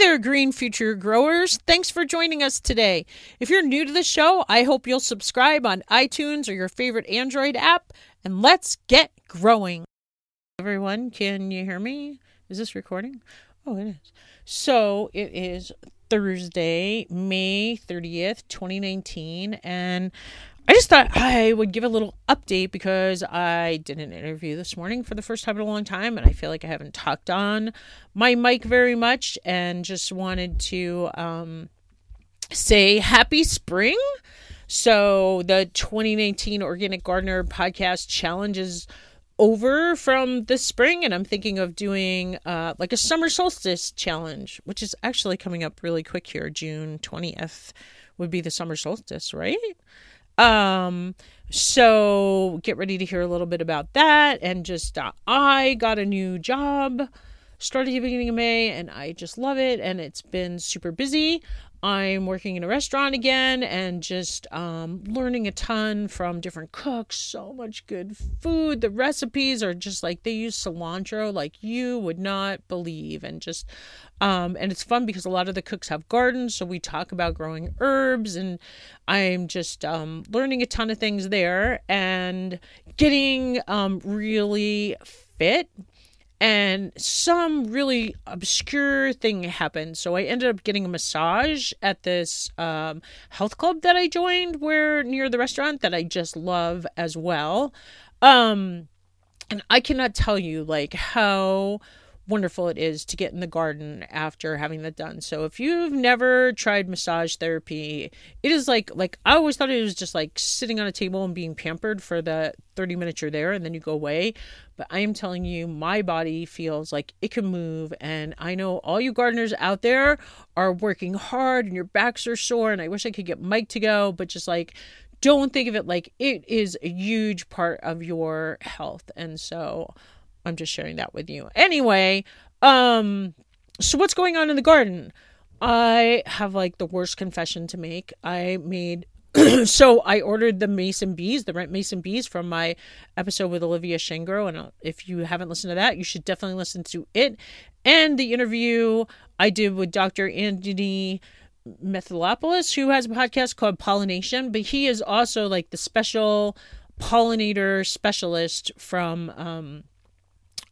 there, Green Future Growers. Thanks for joining us today. If you're new to the show, I hope you'll subscribe on iTunes or your favorite Android app, and let's get growing. Everyone, can you hear me? Is this recording? Oh, it is. So it is Thursday, May 30th, 2019, and I just thought I would give a little update because I did an interview this morning for the first time in a long time, and I feel like I haven't talked on my mic very much, and just wanted to um, say happy spring. So, the 2019 Organic Gardener Podcast Challenge is over from the spring, and I'm thinking of doing uh, like a summer solstice challenge, which is actually coming up really quick here. June 20th would be the summer solstice, right? Um, so get ready to hear a little bit about that. And just, uh, I got a new job started the beginning of May and I just love it. And it's been super busy. I'm working in a restaurant again and just um, learning a ton from different cooks. So much good food. The recipes are just like they use cilantro like you would not believe. And just, um, and it's fun because a lot of the cooks have gardens. So we talk about growing herbs and I'm just um, learning a ton of things there and getting um, really fit and some really obscure thing happened. So I ended up getting a massage at this um, health club that I joined, where near the restaurant that I just love as well. Um, and I cannot tell you like how wonderful it is to get in the garden after having that done. So if you've never tried massage therapy, it is like like I always thought it was just like sitting on a table and being pampered for the 30 minutes you're there and then you go away. But I am telling you, my body feels like it can move. And I know all you gardeners out there are working hard and your backs are sore. And I wish I could get Mike to go, but just like don't think of it like it is a huge part of your health. And so I'm just sharing that with you. Anyway, um so what's going on in the garden? I have like the worst confession to make. I made so I ordered the mason bees, the rent mason bees from my episode with Olivia Shangrow. And uh, if you haven't listened to that, you should definitely listen to it. And the interview I did with Dr. Andony Melathopoulos, who has a podcast called Pollination, but he is also like the special pollinator specialist from um,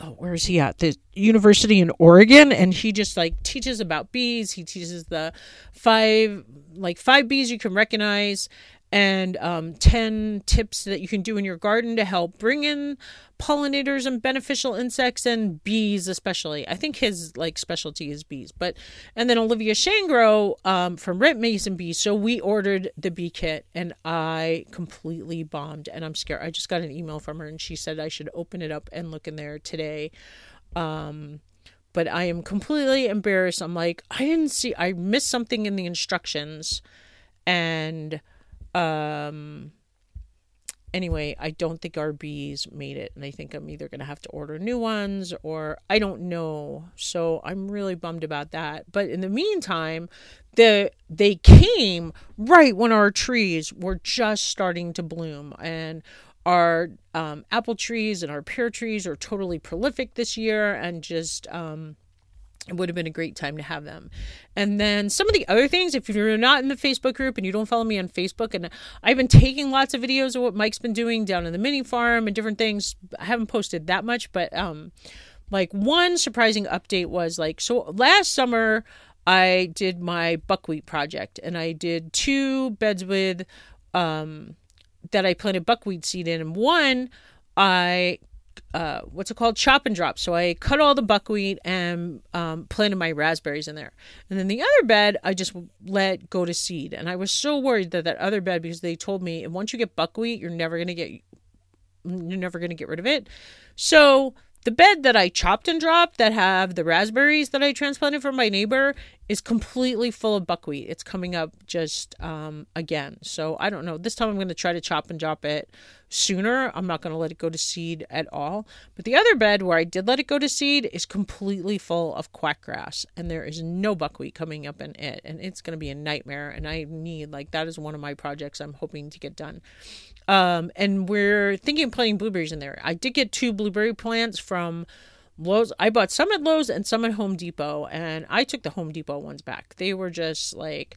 oh, where is he at? The university in Oregon, and he just like teaches about bees. He teaches the five like five bees you can recognize and um, 10 tips that you can do in your garden to help bring in pollinators and beneficial insects and bees especially. I think his like specialty is bees but and then olivia shangrow um, from rent mason bees. So we ordered the bee kit and i completely bombed and i'm scared. I just got an email from her and she said i should open it up and look in there today. Um, but i am completely embarrassed. I'm like i didn't see i missed something in the instructions and um anyway, I don't think our bees made it, and I think I'm either going to have to order new ones or I don't know. So I'm really bummed about that. But in the meantime, the they came right when our trees were just starting to bloom, and our um, apple trees and our pear trees are totally prolific this year, and just um, it would have been a great time to have them. And then some of the other things, if you're not in the Facebook group and you don't follow me on Facebook, and I've been taking lots of videos of what Mike's been doing down in the mini farm and different things. I haven't posted that much, but um, like one surprising update was like so last summer I did my buckwheat project and I did two beds with um that I planted buckwheat seed in, and one I uh, what's it called? Chop and drop. So I cut all the buckwheat and um, planted my raspberries in there. And then the other bed, I just let go to seed. And I was so worried that that other bed, because they told me, once you get buckwheat, you're never going to get, you're never going to get rid of it. So the bed that I chopped and dropped that have the raspberries that I transplanted from my neighbor is completely full of buckwheat. It's coming up just um, again. So I don't know. This time I'm going to try to chop and drop it sooner. I'm not going to let it go to seed at all. But the other bed where I did let it go to seed is completely full of quackgrass and there is no buckwheat coming up in it. And it's going to be a nightmare. And I need, like, that is one of my projects I'm hoping to get done. Um, and we're thinking of planting blueberries in there. I did get two blueberry plants from Lowe's. I bought some at Lowe's and some at Home Depot, and I took the Home Depot ones back. They were just like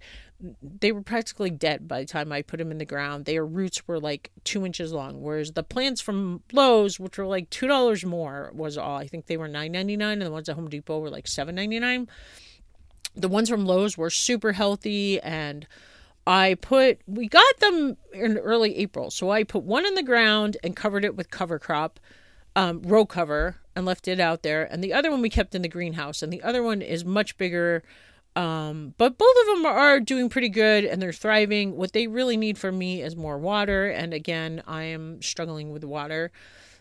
they were practically dead by the time I put them in the ground. Their roots were like two inches long, whereas the plants from Lowe's, which were like two dollars more, was all. I think they were nine ninety nine, and the ones at Home Depot were like seven ninety nine. The ones from Lowe's were super healthy, and I put we got them in early April, so I put one in the ground and covered it with cover crop, um, row cover, and left it out there, and the other one we kept in the greenhouse, and the other one is much bigger um, but both of them are doing pretty good and they're thriving. What they really need from me is more water. And again, I am struggling with water.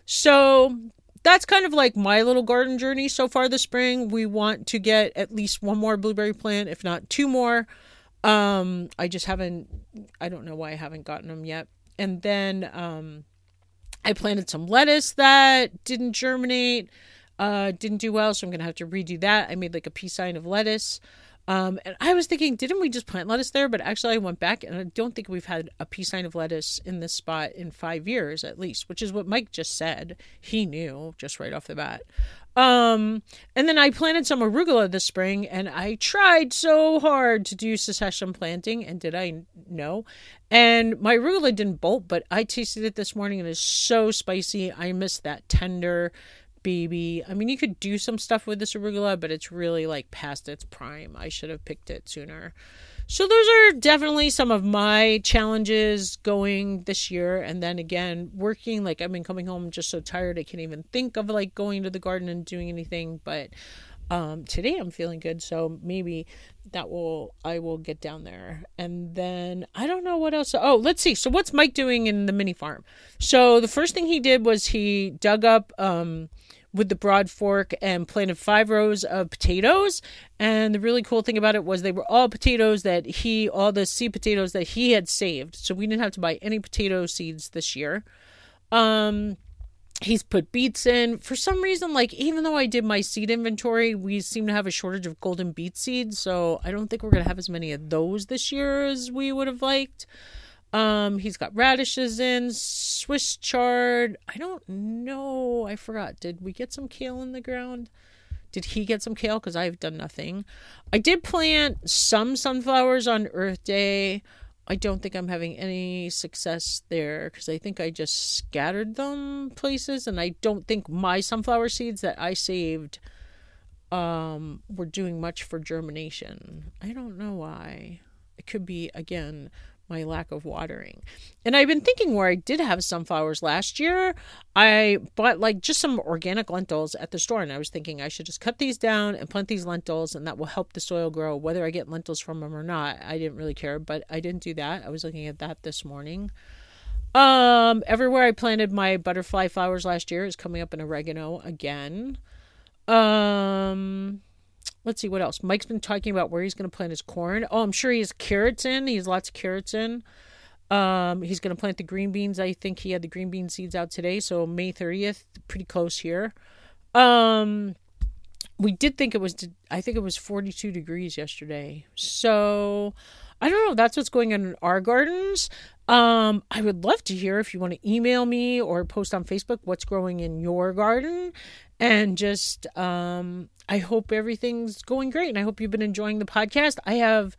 So that's kind of like my little garden journey so far this spring. We want to get at least one more blueberry plant, if not two more. Um, I just haven't, I don't know why I haven't gotten them yet. And then um, I planted some lettuce that didn't germinate, uh, didn't do well. So I'm to have to redo that. I made like a peace sign of lettuce. Um, and I was thinking, didn't we just plant lettuce there? But actually, I went back and I don't think we've had a peace sign of lettuce in this spot in five years at least, which is what Mike just said. He knew just right off the bat. Um, and then I planted some arugula this spring, and I tried so hard to do succession planting, and did I know? And my arugula didn't bolt, but I tasted it this morning, and it's so spicy. I miss that tender baby. I mean, you could do some stuff with this arugula, but it's really like past its prime. I should have picked it sooner. So those are definitely some of my challenges going this year and then again working like I've been coming home just so tired I can't even think of like going to the garden and doing anything but um today I'm feeling good so maybe that will I will get down there. And then I don't know what else. Oh, let's see. So what's Mike doing in the mini farm? So the first thing he did was he dug up um with the broad fork and planted five rows of potatoes. And the really cool thing about it was they were all potatoes that he, all the seed potatoes that he had saved. So we didn't have to buy any potato seeds this year. Um, he's put beets in for some reason like even though i did my seed inventory we seem to have a shortage of golden beet seeds so i don't think we're going to have as many of those this year as we would have liked um, he's got radishes in, Swiss chard. I don't know. I forgot. Did we get some kale in the ground? Did he get some kale? Because I've done nothing. I did plant some sunflowers on Earth Day. I don't think I'm having any success there because I think I just scattered them places, and I don't think my sunflower seeds that I saved um, were doing much for germination. I don't know why. It could be again my lack of watering. And I've been thinking where I did have sunflowers last year, I bought like just some organic lentils at the store and I was thinking I should just cut these down and plant these lentils and that will help the soil grow whether I get lentils from them or not. I didn't really care, but I didn't do that. I was looking at that this morning. Um everywhere I planted my butterfly flowers last year is coming up in oregano again. Um let's see what else. Mike's been talking about where he's going to plant his corn. Oh, I'm sure he has carrots in. He has lots of carrots in. Um, he's going to plant the green beans. I think he had the green bean seeds out today, so May 30th, pretty close here. Um, we did think it was. I think it was 42 degrees yesterday. So I don't know. That's what's going on in our gardens. Um, I would love to hear if you want to email me or post on Facebook what's growing in your garden and just um I hope everything's going great and I hope you've been enjoying the podcast. I have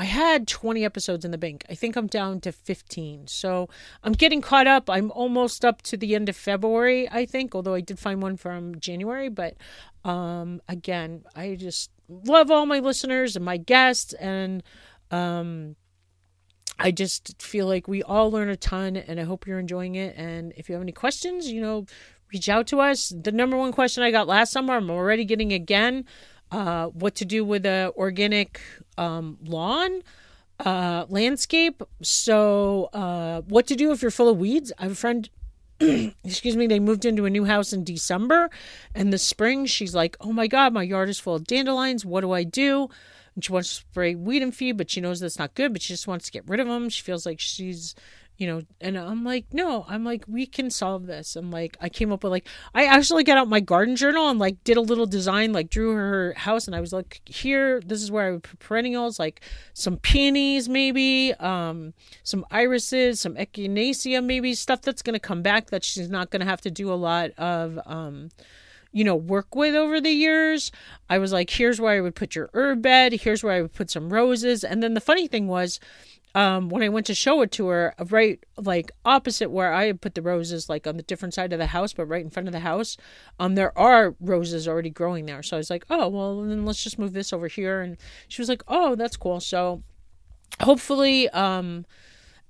I had 20 episodes in the bank. I think I'm down to 15. So I'm getting caught up. I'm almost up to the end of February, I think, although I did find one from January. But um, again, I just love all my listeners and my guests. And um, I just feel like we all learn a ton. And I hope you're enjoying it. And if you have any questions, you know, reach out to us. The number one question I got last summer, I'm already getting again. Uh, what to do with a organic um, lawn uh, landscape? So, uh, what to do if you're full of weeds? I have a friend. excuse me, they moved into a new house in December. And the spring, she's like, Oh my God, my yard is full of dandelions. What do I do? And she wants to spray weed and feed, but she knows that's not good, but she just wants to get rid of them. She feels like she's you know and i'm like no i'm like we can solve this and like i came up with like i actually got out my garden journal and like did a little design like drew her house and i was like here this is where i would put perennials like some peonies maybe um some irises some echinacea maybe stuff that's going to come back that she's not going to have to do a lot of um you know, work with over the years. I was like, here's where I would put your herb bed, here's where I would put some roses. And then the funny thing was, um, when I went to show it to her, right like opposite where I had put the roses, like on the different side of the house, but right in front of the house, um, there are roses already growing there. So I was like, oh well, then let's just move this over here. And she was like, oh, that's cool. So hopefully, um,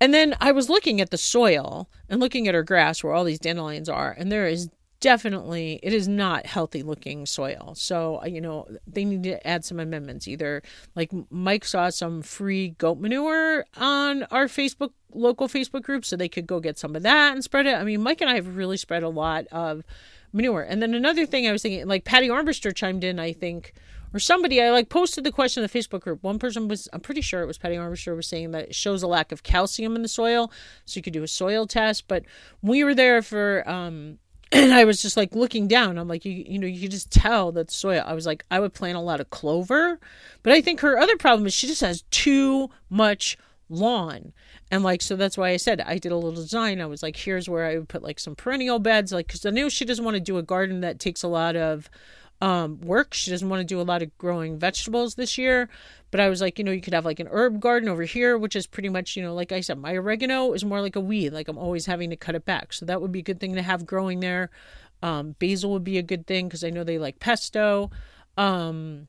and then I was looking at the soil and looking at her grass where all these dandelions are, and there is definitely it is not healthy looking soil. So uh, you know they need to add some amendments either like mike saw some free goat manure on our facebook local facebook group so they could go get some of that and spread it. I mean mike and i have really spread a lot of manure. And then another thing i was thinking like patty armbruster chimed in i think or somebody i like posted the question in the facebook group. One person was i'm pretty sure it was patty armbruster was saying that it shows a lack of calcium in the soil so you could do a soil test. But we were there for um and I was just like looking down. I'm like, you, you know, you could just tell that soil. I was like, I would plant a lot of clover, but I think her other problem is she just has too much lawn. And like, so that's why I said I did a little design. I was like, here's where I would put like some perennial beds, like, because I knew she doesn't want to do a garden that takes a lot of um, work. She doesn't want to do a lot of growing vegetables this year. But I was like, you know, you could have like an herb garden over here, which is pretty much, you know, like I said, my oregano is more like a weed. Like I'm always having to cut it back. So that would be a good thing to have growing there. Um, basil would be a good thing because I know they like pesto. Um,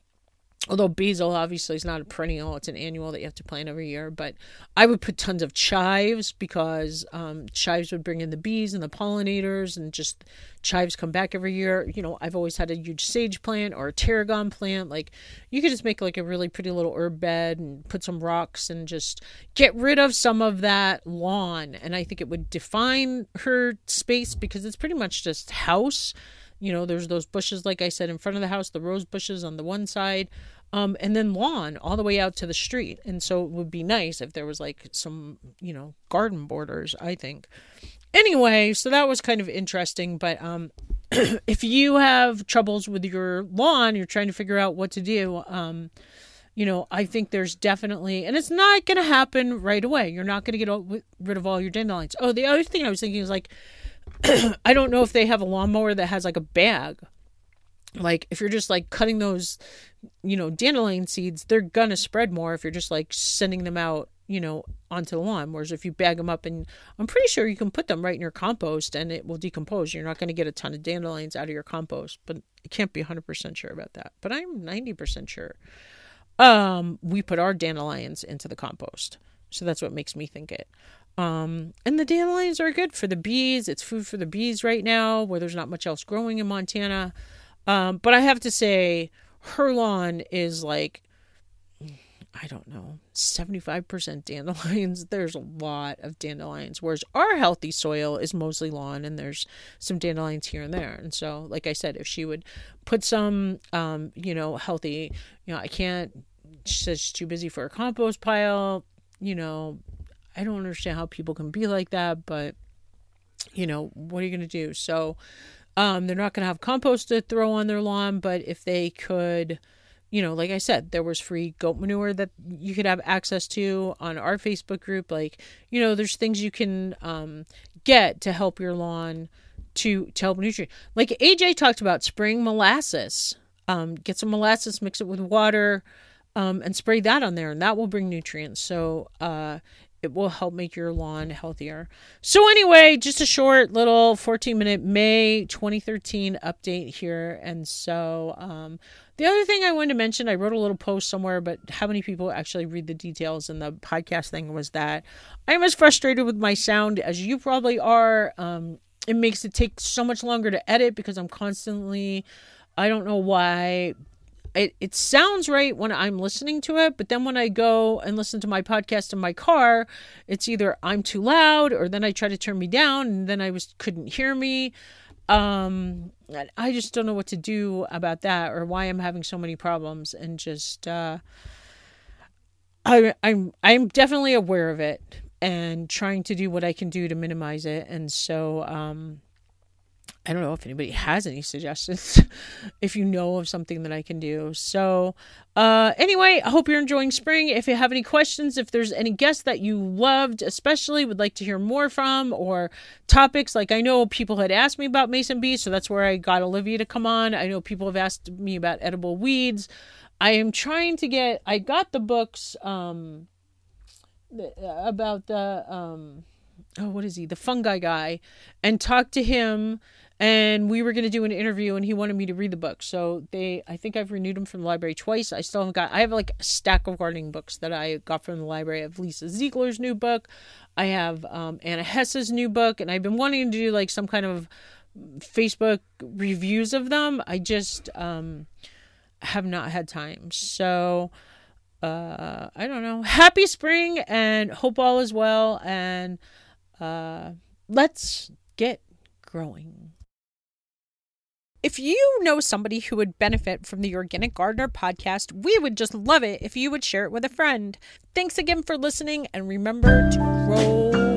although basil obviously is not a perennial. It's an annual that you have to plant every year. But i would put tons of chives because um, chives would bring in the bees and the pollinators and just chives come back every year. You know i've always had a huge sage plant or a tarragon plant. Like you could just make like a really pretty little herb bed and put some rocks and just get rid of some of that lawn. And i think it would define her space because it's pretty much just house you know, there's those bushes, like I said, in front of the house, the rose bushes on the one side, um, and then lawn all the way out to the street. And so it would be nice if there was like some, you know, garden borders, I think. Anyway, so that was kind of interesting. But um, if you have troubles with your lawn, you're trying to figure out what to do. Um, you know, I think there's definitely, and it's not going to happen right away. You're not going to get all, rid of all your dandelions. Oh, the other thing I was thinking is like, I don't know if they have a lawnmower that has like a bag. Like if you're just like cutting those, you know, dandelion seeds, they're gonna spread more if you're just like sending them out, you know, onto the lawn. Whereas if you bag them up and I'm pretty sure you can put them right in your compost and it will decompose. You're not to get a ton of dandelions out of your compost, but I can't be 100% sure about that. But I'm 90% sure. Um, we put our dandelions into the compost. So that's what makes me think it. Um, and the dandelions are good for the bees. It's food for the bees right now, where there's not much else growing in Montana. Um, but I have to say, her lawn is like, I don't know, 75% dandelions. There's a lot of dandelions, whereas our healthy soil is mostly lawn and there's some dandelions here and there. And so, like I said, if she would put some, um, you know, healthy, you know, I can't, she says she's too busy for a compost pile, you know, I don't understand how people can be like that, but you know, what are you going to do? So, um, they're not going to have compost to throw on their lawn, but if they could, you know, like I said, there was free goat manure that you could have access to on our Facebook group. Like, you know, there's things you can um, get to help your lawn to to help nutrient. Like AJ talked about spring molasses. Um, get some molasses, mix it with water, um, and spray that on there, and that will bring nutrients. So, uh, it will help make your lawn healthier. So, anyway, just a short little 14 minute May 2013 update here. And so, um, the other thing I wanted to mention, I wrote a little post somewhere, but how many people actually read the details in the podcast thing was that I'm as frustrated with my sound as you probably are. Um, it makes it take so much longer to edit because I'm constantly, I don't know why, it, it sounds right when I'm listening to it, but then when I go and listen to my podcast in my car, it's either I'm too loud or then I try to turn me down and then I was couldn't hear me. Um, I just don't know what to do about that or why I'm having so many problems and just uh, I I'm I'm definitely aware of it and trying to do what I can do to minimize it and so um I don't know if anybody has any suggestions, if you know of something that I can do. So, uh, anyway, I hope you're enjoying spring. If you have any questions, if there's any guests that you loved, especially would like to hear more from, or topics like I know people had asked me about Mason Bee, so that's where I got Olivia to come on. I know people have asked me about edible weeds. I am trying to get, I got the books um, about the, um, oh, what is he? The fungi guy, and talked to him and we were going to do an interview and he wanted me to read the book. So they i think i've renewed them from the library twice. I still haven't got i have like a stack of gardening books that i got from the library. Have lisa ziegler's new book. I have um, anna hess's new book and i've been wanting to do like some kind of facebook reviews of them. I just um, have not had time. So uh, i don't know. Happy spring and hope all is well and uh, let's get growing if you know somebody who would benefit from the Organic Gardener podcast, we would just love it if you would share it with a friend. Thanks again for listening, and remember to grow